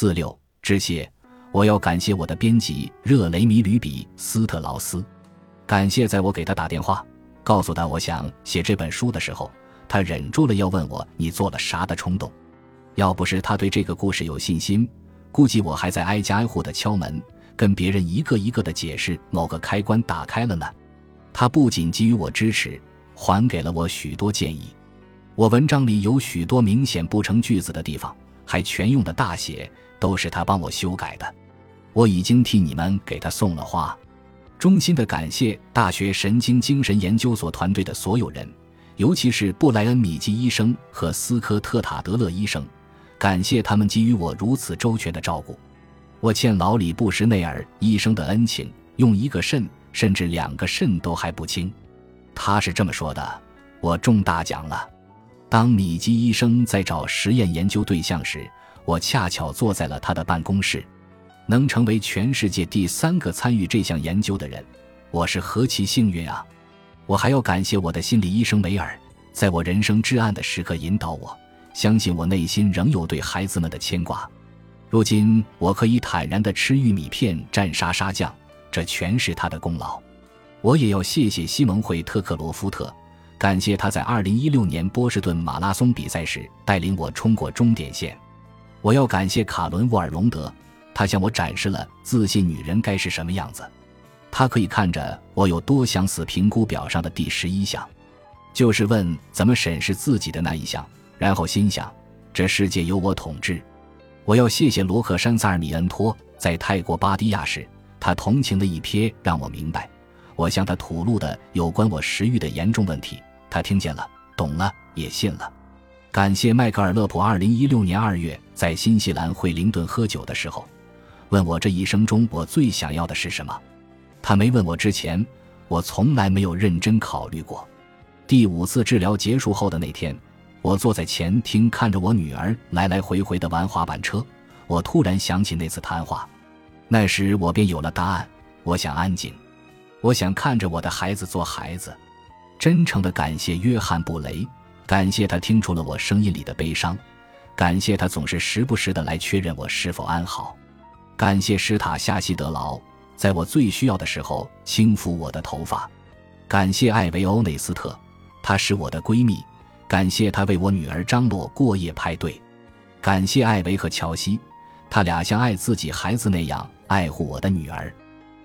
四六致谢，我要感谢我的编辑热雷米吕比斯特劳斯，感谢在我给他打电话，告诉他我想写这本书的时候，他忍住了要问我你做了啥的冲动。要不是他对这个故事有信心，估计我还在挨家挨户的敲门，跟别人一个一个的解释某个开关打开了呢。他不仅给予我支持，还给了我许多建议。我文章里有许多明显不成句子的地方，还全用的大写，都是他帮我修改的。我已经替你们给他送了花。衷心的感谢大学神经精神研究所团队的所有人，尤其是布莱恩·米基医生和斯科特·塔德勒医生。感谢他们给予我如此周全的照顾，我欠老李布什内尔医生的恩情，用一个肾甚至两个肾都还不清。他是这么说的：“我中大奖了。”当米基医生在找实验研究对象时，我恰巧坐在了他的办公室。能成为全世界第三个参与这项研究的人，我是何其幸运啊！我还要感谢我的心理医生梅尔，在我人生至暗的时刻引导我。相信我内心仍有对孩子们的牵挂。如今我可以坦然地吃玉米片蘸沙沙酱，这全是他的功劳。我也要谢谢西蒙会特克罗夫特，感谢他在2016年波士顿马拉松比赛时带领我冲过终点线。我要感谢卡伦沃尔隆德，他向我展示了自信女人该是什么样子。他可以看着我有多相似评估表上的第十一项，就是问怎么审视自己的那一项。然后心想，这世界由我统治。我要谢谢罗克山萨尔米恩托，在泰国巴迪亚时，他同情的一瞥让我明白，我向他吐露的有关我食欲的严重问题，他听见了，懂了，也信了。感谢迈克尔勒普，二零一六年二月在新西兰惠灵顿喝酒的时候，问我这一生中我最想要的是什么。他没问我之前，我从来没有认真考虑过。第五次治疗结束后的那天。我坐在前厅，看着我女儿来来回回的玩滑板车。我突然想起那次谈话，那时我便有了答案。我想安静，我想看着我的孩子做孩子。真诚的感谢约翰·布雷，感谢他听出了我声音里的悲伤，感谢他总是时不时的来确认我是否安好，感谢史塔夏希德劳，在我最需要的时候轻抚我的头发，感谢艾维欧内斯特，她是我的闺蜜。感谢他为我女儿张罗过夜派对，感谢艾维和乔西，他俩像爱自己孩子那样爱护我的女儿。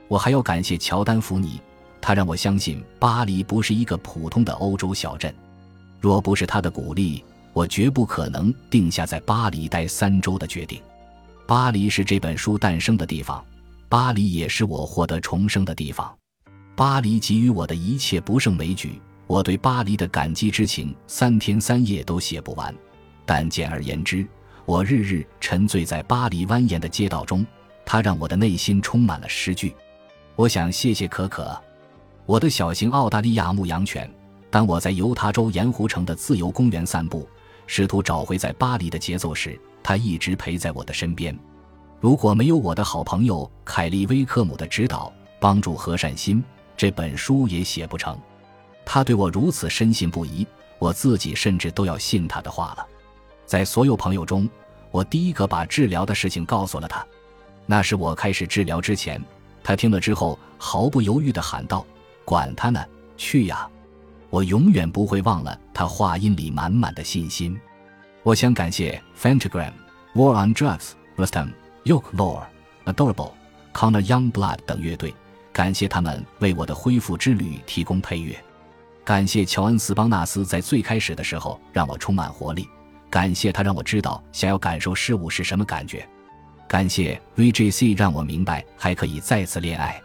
我还要感谢乔丹·福尼，他让我相信巴黎不是一个普通的欧洲小镇。若不是他的鼓励，我绝不可能定下在巴黎待三周的决定。巴黎是这本书诞生的地方，巴黎也是我获得重生的地方。巴黎给予我的一切不胜枚举。我对巴黎的感激之情，三天三夜都写不完。但简而言之，我日日沉醉在巴黎蜿蜒的街道中，它让我的内心充满了诗句。我想谢谢可可，我的小型澳大利亚牧羊犬。当我在犹他州盐湖城的自由公园散步，试图找回在巴黎的节奏时，他一直陪在我的身边。如果没有我的好朋友凯利·威克姆的指导、帮助和善心，这本书也写不成。他对我如此深信不疑，我自己甚至都要信他的话了。在所有朋友中，我第一个把治疗的事情告诉了他。那是我开始治疗之前，他听了之后毫不犹豫地喊道：“管他呢，去呀！”我永远不会忘了他话音里满满的信心。我想感谢 Fantagram、War on Drugs、Rustam、Yoke Lore、Adorable、Connor Youngblood 等乐队，感谢他们为我的恢复之旅提供配乐。感谢乔恩斯邦纳斯在最开始的时候让我充满活力，感谢他让我知道想要感受事物是什么感觉，感谢 VJC 让我明白还可以再次恋爱，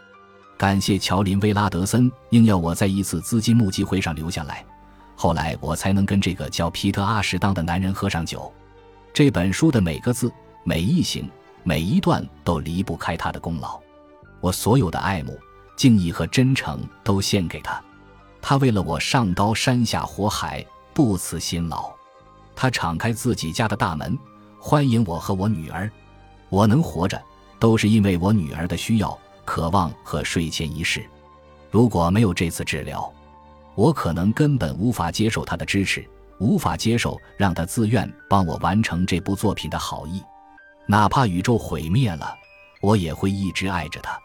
感谢乔林威拉德森硬要我在一次资金募集会上留下来，后来我才能跟这个叫皮特阿什当的男人喝上酒。这本书的每个字、每一行、每一段都离不开他的功劳，我所有的爱慕、敬意和真诚都献给他。他为了我上刀山下火海，不辞辛劳。他敞开自己家的大门，欢迎我和我女儿。我能活着，都是因为我女儿的需要、渴望和睡前仪式。如果没有这次治疗，我可能根本无法接受他的支持，无法接受让他自愿帮我完成这部作品的好意。哪怕宇宙毁灭了，我也会一直爱着他。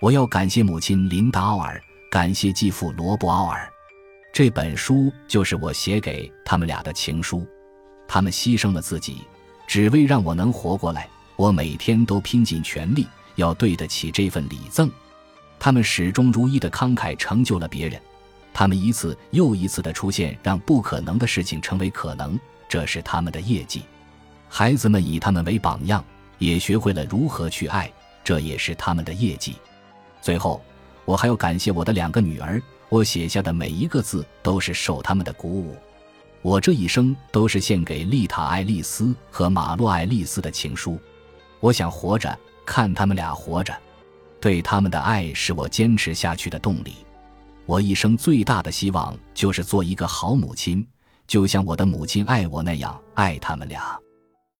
我要感谢母亲琳达·奥尔，感谢继父罗伯·奥尔。这本书就是我写给他们俩的情书。他们牺牲了自己，只为让我能活过来。我每天都拼尽全力，要对得起这份礼赠。他们始终如一的慷慨，成就了别人。他们一次又一次的出现，让不可能的事情成为可能，这是他们的业绩。孩子们以他们为榜样，也学会了如何去爱，这也是他们的业绩。最后，我还要感谢我的两个女儿，我写下的每一个字都是受他们的鼓舞。我这一生都是献给丽塔·爱丽丝和马洛·爱丽丝的情书。我想活着，看他们俩活着，对他们的爱是我坚持下去的动力。我一生最大的希望就是做一个好母亲，就像我的母亲爱我那样爱他们俩。